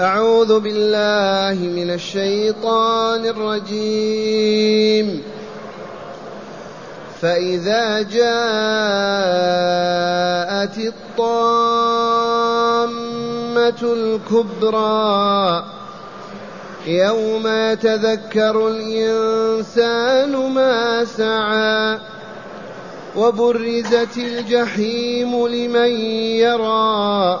أعوذ بالله من الشيطان الرجيم. فإذا جاءت الطامة الكبرى يوم يتذكر الإنسان ما سعى وبرزت الجحيم لمن يرى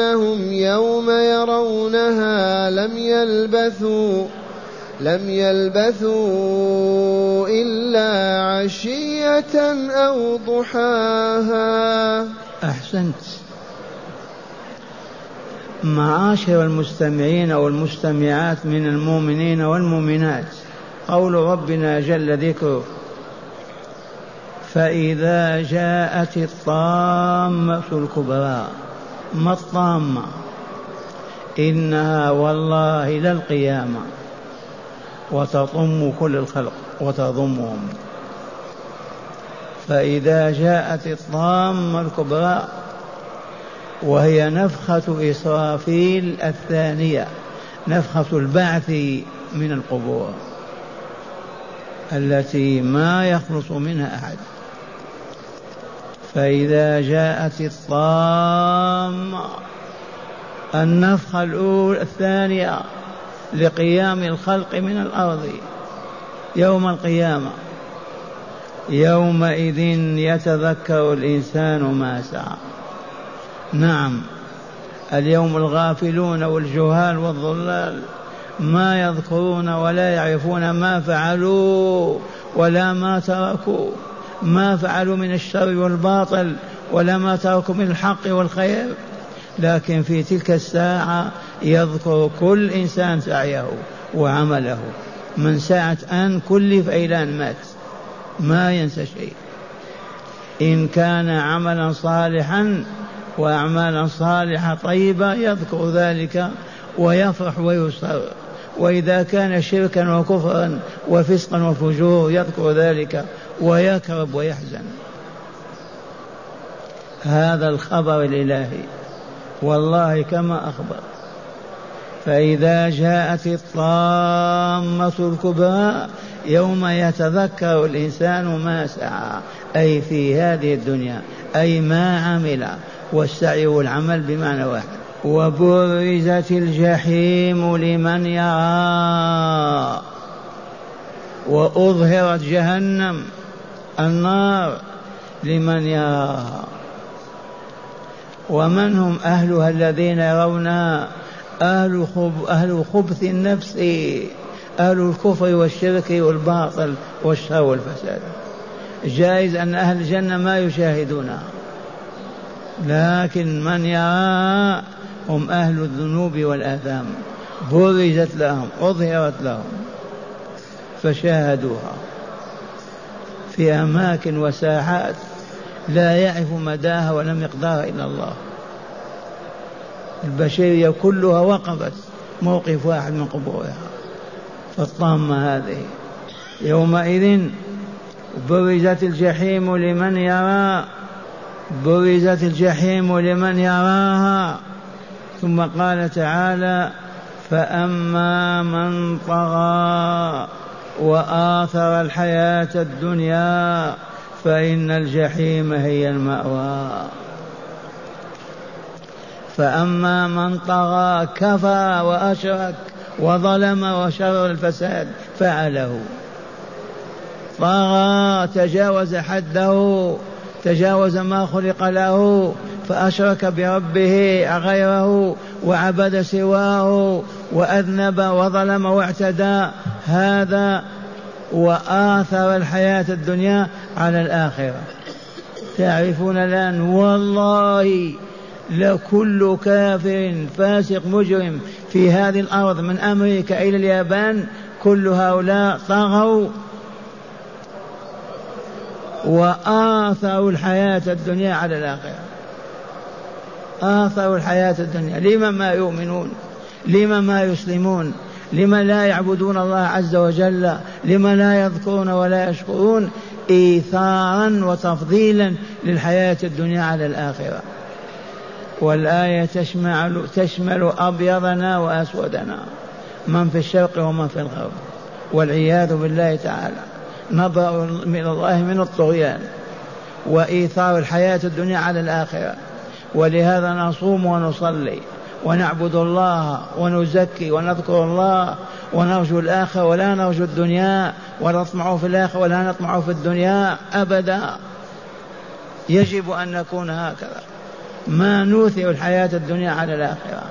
كأنهم يوم يرونها لم يلبثوا لم يلبثوا إلا عشية أو ضحاها. أحسنت. معاشر المستمعين والمستمعات من المؤمنين والمؤمنات قول ربنا جل ذكره فإذا جاءت الطامة الكبرى. ما الطامة؟ إنها والله للقيامة وتضم كل الخلق وتضمهم. فإذا جاءت الطامة الكبرى وهي نفخة إسرافيل الثانية نفخة البعث من القبور التي ما يخلص منها أحد. فإذا جاءت الطامة النفخة الأولى الثانية لقيام الخلق من الأرض يوم القيامة. يومئذ يتذكر الإنسان ما سعى. نعم اليوم الغافلون والجهال والضلال ما يذكرون ولا يعرفون ما فعلوا ولا ما تركوا. ما فعلوا من الشر والباطل ولا ما تركوا من الحق والخير. لكن في تلك الساعة يذكر كل إنسان سعيه وعمله. من ساعة أن كلف إلى أن مات ما ينسى شيء. إن كان عملا صالحا وأعمالا صالحة طيبة يذكر ذلك ويفرح ويسر وإذا كان شركا وكفرا وفسقا وفجور يذكر ذلك ويكرب ويحزن. هذا الخبر الإلهي. والله كما أخبر. فإذا جاءت الطامة الكبرى يوم يتذكر الإنسان ما سعى أي في هذه الدنيا أي ما عمل والسعي والعمل بمعنى واحد. وبرزت الجحيم لمن يرى. وأظهرت جهنم النار لمن يراها ومن هم أهلها الذين يرونها أهل خب أهل خبث النفس أهل الكفر والشرك والباطل والشر والفساد. جائز أن أهل الجنة ما يشاهدونها لكن من يرى هم أهل الذنوب والآثام. برزت لهم أظهرت لهم فشاهدوها. في أماكن وساحات لا يعرف مداها ولا مقدارها إلا الله. البشرية كلها وقفت موقف واحد من قبورها. فالطامة هذه. يومئذ برزت الجحيم لمن يرى برزت الجحيم لمن يراها. ثم قال تعالى فأما من طغى وآثر الحياة الدنيا فإن الجحيم هي المأوى. فأما من طغى كفى وأشرك وظلم وشر الفساد فعله. طغى تجاوز حده تجاوز ما خلق له فأشرك بربه غيره وعبد سواه وأذنب وظلم واعتدى. هذا وآثر الحياة الدنيا على الآخرة. تعرفون الآن والله لكل كافر فاسق مجرم في هذه الأرض من أمريكا إلى اليابان كل هؤلاء طغوا وآثروا الحياة الدنيا على الآخرة. آثروا الحياة الدنيا. لما ما يؤمنون؟ لما ما يسلمون؟ لما لا يعبدون الله عز وجل؟ لما لا يذكرون ولا يشكرون؟ إيثارا وتفضيلا للحياة الدنيا على الآخرة. والآية تشمل تشمل أبيضنا وأسودنا. من في الشرق ومن في الغرب. والعياذ بالله تعالى. نظر من الله من الطغيان وإيثار الحياة الدنيا على الآخرة. ولهذا نصوم ونصلي ونعبد الله ونزكي ونذكر الله ونرجو الآخرة ولا نرجو الدنيا ونطمع في الآخرة ولا نطمع في الدنيا أبدا. يجب أن نكون هكذا. ما نؤثر الحياة الدنيا على الآخرة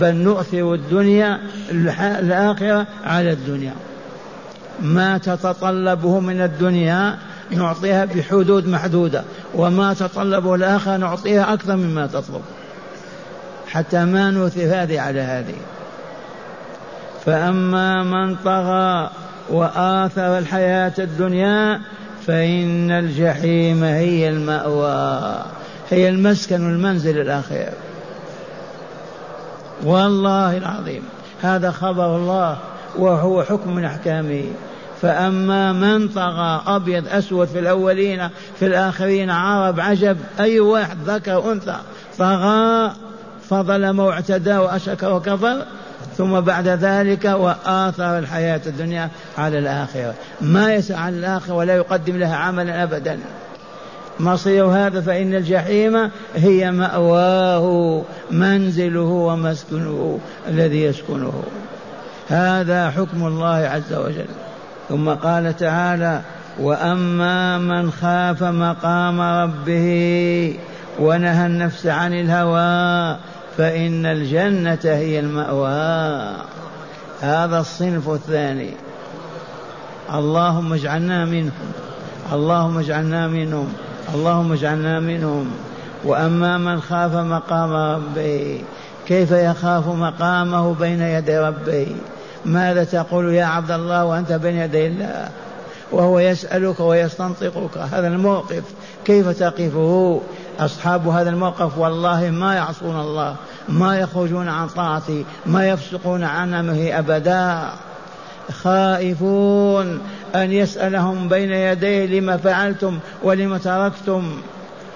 بل نؤثر الدنيا الآخرة على الدنيا. ما تتطلبه من الدنيا نعطيها بحدود محدودة وما تطلبه الآخر نعطيها أكثر مما تطلب. حتى ما نؤثر هذه على هذه. فأما من طغى وآثر الحياة الدنيا فإن الجحيم هي المأوى هي المسكن والمنزل الأخير والله العظيم هذا خبر الله. وهو حكم من أحكامه. فأما من طغى أبيض أسود في الأولين في الآخرين عرب عجب أي واحد ذكر أنثى طغى فظلم واعتدى وأشرك وكفر ثم بعد ذلك وآثر الحياة الدنيا على الآخرة. ما يسعى الآخرة ولا يقدم لها عملا أبدا. مصير هذا فإن الجحيم هي مأواه منزله ومسكنه الذي يسكنه. هذا حكم الله عز وجل. ثم قال تعالى وأما من خاف مقام ربه ونهى النفس عن الهوى فإن الجنة هي المأوى. هذا الصنف الثاني. اللهم اجعلنا منهم. اللهم اجعلنا منهم. اللهم اجعلنا منهم. وأما من خاف مقام ربه كيف يخاف مقامه بين يدي ربه ماذا تقول يا عبد الله وأنت بين يدي الله؟ وهو يسألك ويستنطقك. هذا الموقف كيف تقفه؟ أصحاب هذا الموقف والله ما يعصون الله ما يخرجون عن طاعته ما يفسقون عن أمره أبدا. خائفون أن يسألهم بين يديه لما فعلتم ولم تركتم.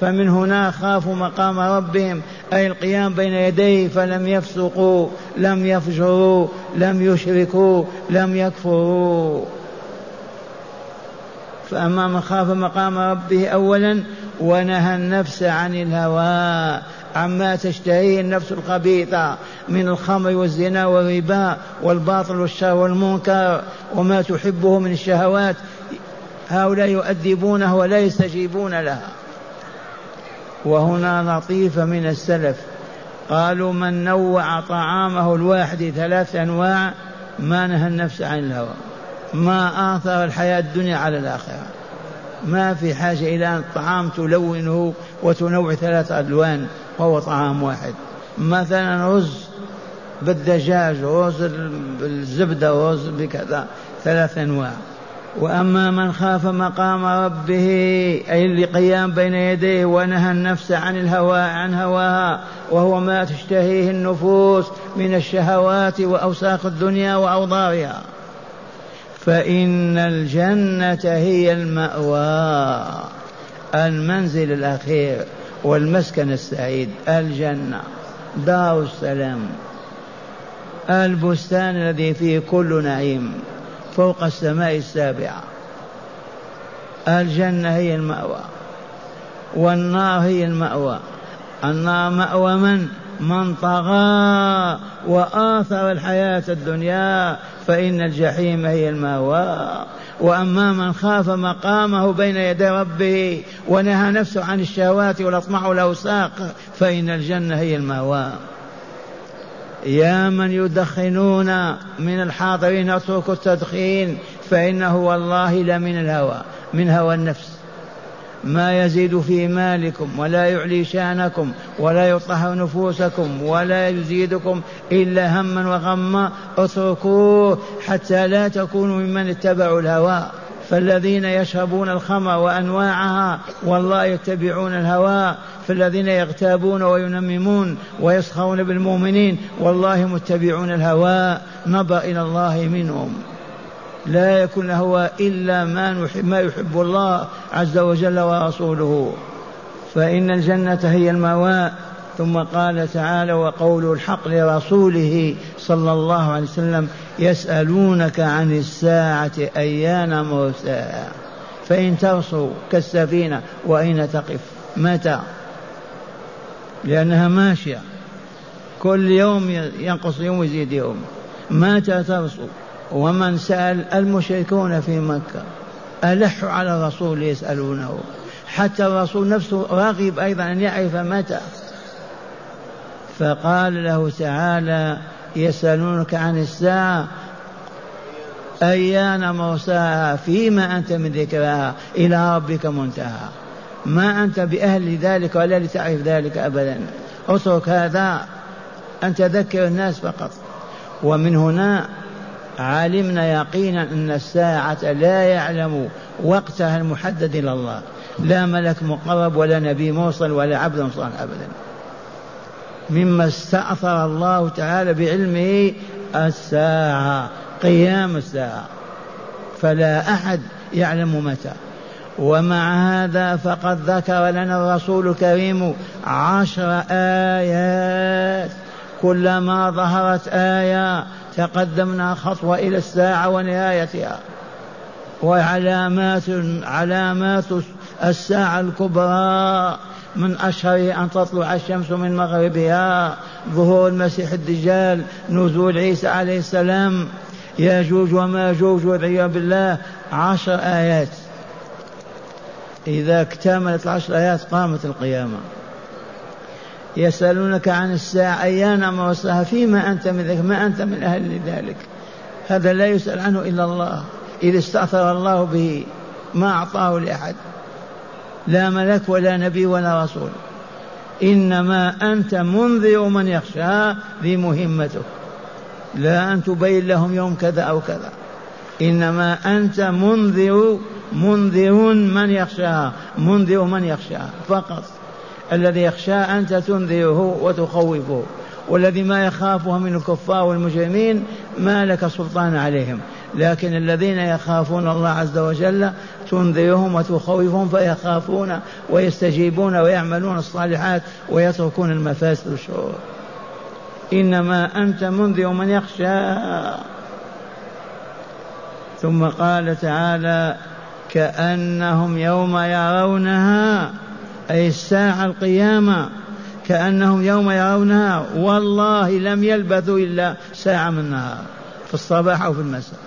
فمن هنا خافوا مقام ربهم أي القيام بين يديه فلم يفسقوا لم يفجروا لم يشركوا لم يكفروا. فأما من خاف مقام ربه أولا ونهى النفس عن الهوى عما تشتهيه النفس الخبيثة من الخمر والزنا والربا والباطل والشر والمنكر وما تحبه من الشهوات. هؤلاء يؤدبونه ولا يستجيبون لها. وهنا لطيفة من السلف. قالوا من نوع طعامه الواحد ثلاث أنواع ما نهى النفس عن الهوى. ما آثر الحياة الدنيا على الآخرة. ما في حاجة إلى أن الطعام تلونه وتنوع ثلاث ألوان وهو طعام واحد. مثلا رز بالدجاج رز بالزبدة رز بكذا ثلاث أنواع. وأما من خاف مقام ربه أي القيام بين يديه ونهى النفس عن الهوى عن هواها وهو ما تشتهيه النفوس من الشهوات وأوساخ الدنيا واوضارها فإن الجنة هي المأوى المنزل الأخير والمسكن السعيد الجنة دار السلام البستان الذي فيه كل نعيم. فوق السماء السابعة. الجنة هي المأوى والنار هي المأوى. النار مأوى من؟ من طغى وآثر الحياة الدنيا فإن الجحيم هي المأوى. وأما من خاف مقامه بين يدي ربه ونهى نفسه عن الشهوات والأطماع والأوساق فإن الجنة هي المأوى. يا من يدخنون من الحاضرين اتركوا التدخين فإنه والله لمن الهوى من هوى النفس. ما يزيد في مالكم ولا يعلي شانكم ولا يطهر نفوسكم ولا يزيدكم إلا هما وغما اتركوه حتى لا تكونوا ممن اتبعوا الهوى. فالذين يشربون الخمر وأنواعها والله يتبعون الهوى فالذين يغتابون وينممون ويسخرون بالمؤمنين والله متبعون الهوى. نظر إلى الله منهم. لا يكون هو إلا ما, نحب ما يحب الله عز وجل ورسوله. فإن الجنة هي المأوى. ثم قال تعالى وقول الحق لرسوله صلى الله عليه وسلم يسألونك عن الساعة أيان مرساها فإن ترسوا كالسفينة وأين تقف؟ متى؟ لأنها ماشية. كل يوم ينقص يوم يزيد يوم. متى ترسو ومن سأل المشركون في مكة. ألحوا على الرسول يسألونه. حتى الرسول نفسه راغب أيضا أن يعرف متى. فقال له تعالى يسألونك عن الساعة أيان مرساها فيما أنت من ذكرها إلى ربك منتهى. ما أنت بأهل ذلك ولا لتعرف ذلك أبدا. اترك هذا أن تذكر الناس فقط. ومن هنا علمنا يقينا أن الساعة لا يعلم وقتها المحدد إلى الله. لا ملك مقرب ولا نبي موصل ولا عبد صالح أبدا. مما استأثر الله تعالى بعلمه الساعة قيام الساعة. فلا أحد يعلم متى. ومع هذا فقد ذكر لنا الرسول الكريم عشر آيات. كلما ظهرت آية تقدمنا خطوة إلى الساعة ونهايتها. وعلامات علامات الساعة الكبرى. من أشهر أن تطلع الشمس من مغربها ظهور المسيح الدجال نزول عيسى عليه السلام. ياجوج وماجوج والعياذ بالله. عشر آيات. إذا اكتملت العشر آيات قامت القيامة. يسألونك عن الساعة أيان مرساها فيما أنت من ذلك؟ ما أنت من أهل ذلك؟ هذا لا يسأل عنه إلا الله. إذا استأثر الله به ما أعطاه لأحد. لا ملك ولا نبي ولا رسول. إنما أنت منذر من يخشى ذي مهمته لا أن تبين لهم يوم كذا أو كذا. إنما أنت منذر منذر من يخشى منذر من يخشى. فقط. الذي يخشى أنت تنذره وتخوفه. والذي ما يخافها من الكفار والمجرمين ما لك سلطان عليهم. لكن الذين يخافون الله عز وجل تنذرهم وتخوفهم فيخافون ويستجيبون ويعملون الصالحات ويتركون المفاسد والشرور إنما أنت منذر من يخشى. ثم قال تعالى كأنهم يوم يرونها أي الساعة القيامة. كأنهم يوم يرونها والله لم يلبثوا إلا ساعة من النهار في الصباح أو في المساء.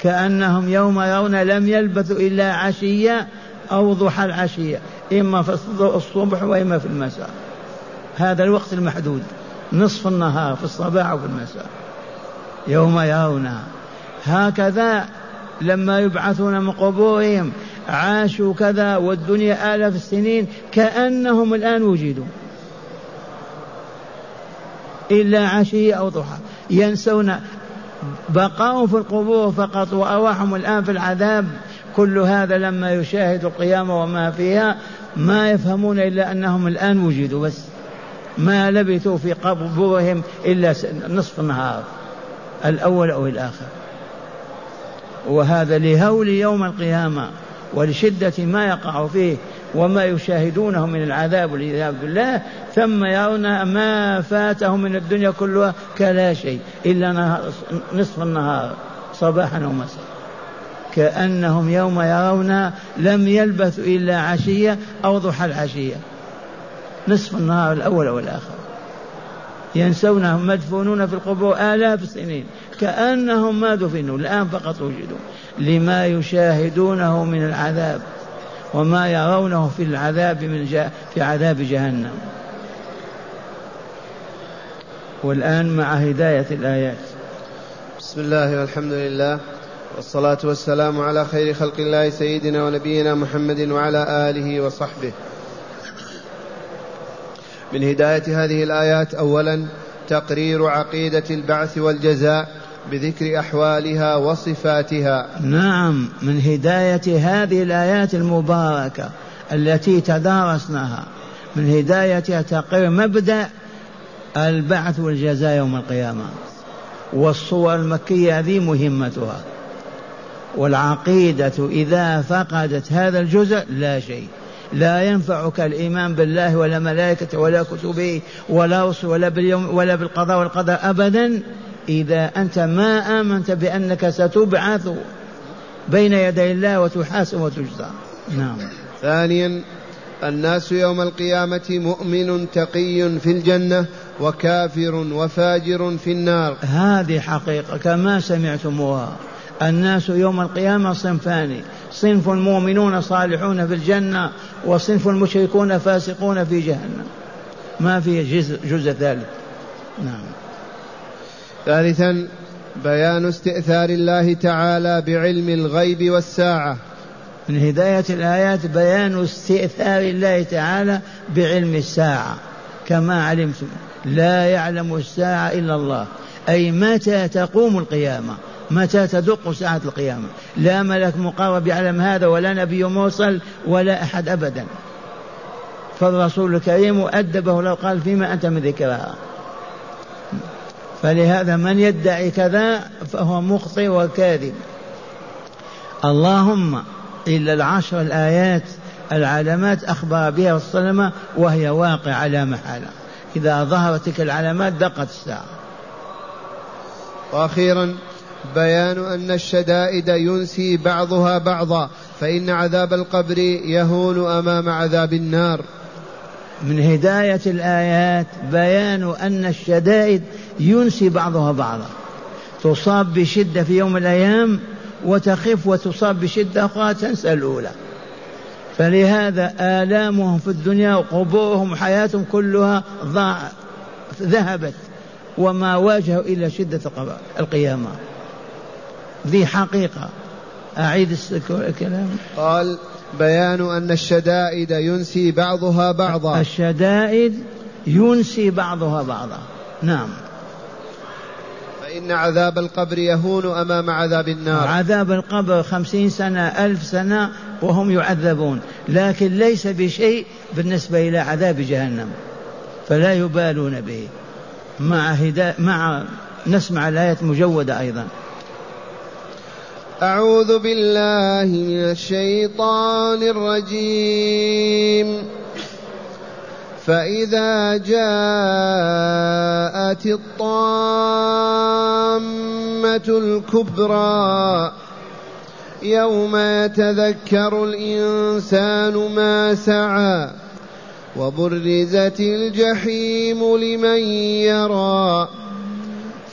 كأنهم يوم يرون لم يلبثوا إلا عشية أو ضحى العشية إما في الصبح وإما في المساء. هذا الوقت المحدود نصف النهار في الصباح أو في المساء. يوم يرونها. هكذا لما يبعثون من قبورهم عاشوا كذا والدنيا آلاف السنين كأنهم الآن وجدوا. إلا عشية أو ضحى. ينسون بقاهم في القبور فقط وأرواحهم الآن في العذاب. كل هذا لما يشاهدوا القيامة وما فيها ما يفهمون إلا أنهم الآن وجدوا بس. ما لبثوا في قبورهم إلا نصف النهار الأول أو الآخر. وهذا لهول يوم القيامة ولشدة ما يقع فيه وما يشاهدونه من العذاب والعياذ بالله ثم يرون ما فاتهم من الدنيا كلها كلا شيء إلا نصف النهار صباحا ومساء. كأنهم يوم يرون لم يلبثوا إلا عشية أو ضحى العشية. نصف النهار الأول والآخر ينسونهم مدفونون في القبور آلاف السنين. كأنهم ما دفنوا الآن فقط وجدوا. لما يشاهدونه من العذاب. وما يرونه في العذاب من في عذاب جهنم. والآن مع هداية الآيات. بسم الله والحمد لله والصلاة والسلام على خير خلق الله سيدنا ونبينا محمد وعلى آله وصحبه. من هداية هذه الآيات أولا تقرير عقيدة البعث والجزاء بذكر أحوالها وصفاتها. نعم من هداية هذه الآيات المباركة التي تدارسناها. من هدايتها تقرير مبدأ البعث والجزاء يوم القيامة. والصور المكية هذه مهمتها. والعقيدة إذا فقدت هذا الجزء لا شيء. لا ينفعك الإيمان بالله ولا ملائكته ولا كتبه ولا ولا باليوم ولا بالقضاء والقدر أبدا. إذا أنت ما آمنت بأنك ستبعث بين يدي الله وتحاسب وتجزى. نعم. ثانيا الناس يوم القيامة مؤمن تقي في الجنة وكافر وفاجر في النار. هذه حقيقة كما سمعتموها. الناس يوم القيامة صنفان صنف مؤمنون صالحون في الجنة وصنف مشركون فاسقون في جهنم. ما في جزء, جزء ثالث. نعم. ثالثا بيان استئثار الله تعالى بعلم الغيب والساعة. من هداية الآيات بيان استئثار الله تعالى بعلم الساعة. كما علمتم لا يعلم الساعة إلا الله. أي متى تقوم القيامة؟ متى تدق ساعة القيامة؟ لا ملك مقرب يعلم هذا ولا نبي مرسل ولا أحد أبدا. فالرسول الكريم أدبه لو قال فيما أنت من ذكرها. فلهذا من يدعي كذا فهو مخطئ وكاذب. اللهم إلا العشر الآيات العلامات أخبر بها وسلم وهي واقع لا محالة. إذا ظهرت تلك العلامات دقت الساعة. وأخيرا بيان أن الشدائد ينسي بعضها بعضا فإن عذاب القبر يهون أمام عذاب النار. من هداية الآيات بيان أن الشدائد ينسي بعضها بعضا. تصاب بشدة في يوم من الأيام وتخف وتصاب بشدة أخرى تنسى الأولى. فلهذا آلامهم في الدنيا وقبورهم وحياتهم كلها ضاع ذهبت وما واجهوا إلا شدة القيامة. ذي حقيقة. أعيد الكلام. قال بيان أن الشدائد ينسي بعضها بعضا. الشدائد ينسي بعضها بعضا. نعم. فإن عذاب القبر يهون أمام عذاب النار. عذاب القبر خمسين سنة ألف سنة وهم يعذبون. لكن ليس بشيء بالنسبة إلى عذاب جهنم. فلا يبالون به. مع هدا مع نسمع الآية المجودة أيضا. أعوذ بالله من الشيطان الرجيم. فإذا جاءت الطامة الكبرى يوم يتذكر الإنسان ما سعى وبرزت الجحيم لمن يرى.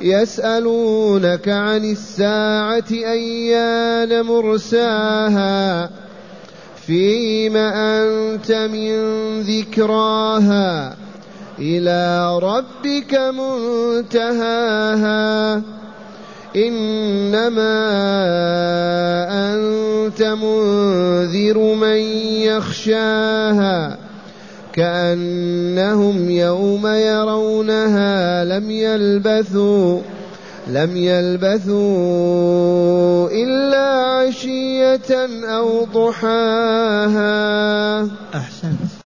يسألونك عن الساعة أيان مرساها فيم أنت من ذكراها إلى ربك منتهاها إنما أنت منذر من يخشاها كأنهم يوم يرونها لم يلبثوا لم يلبثوا إلا عشية أو ضحاها. أحسن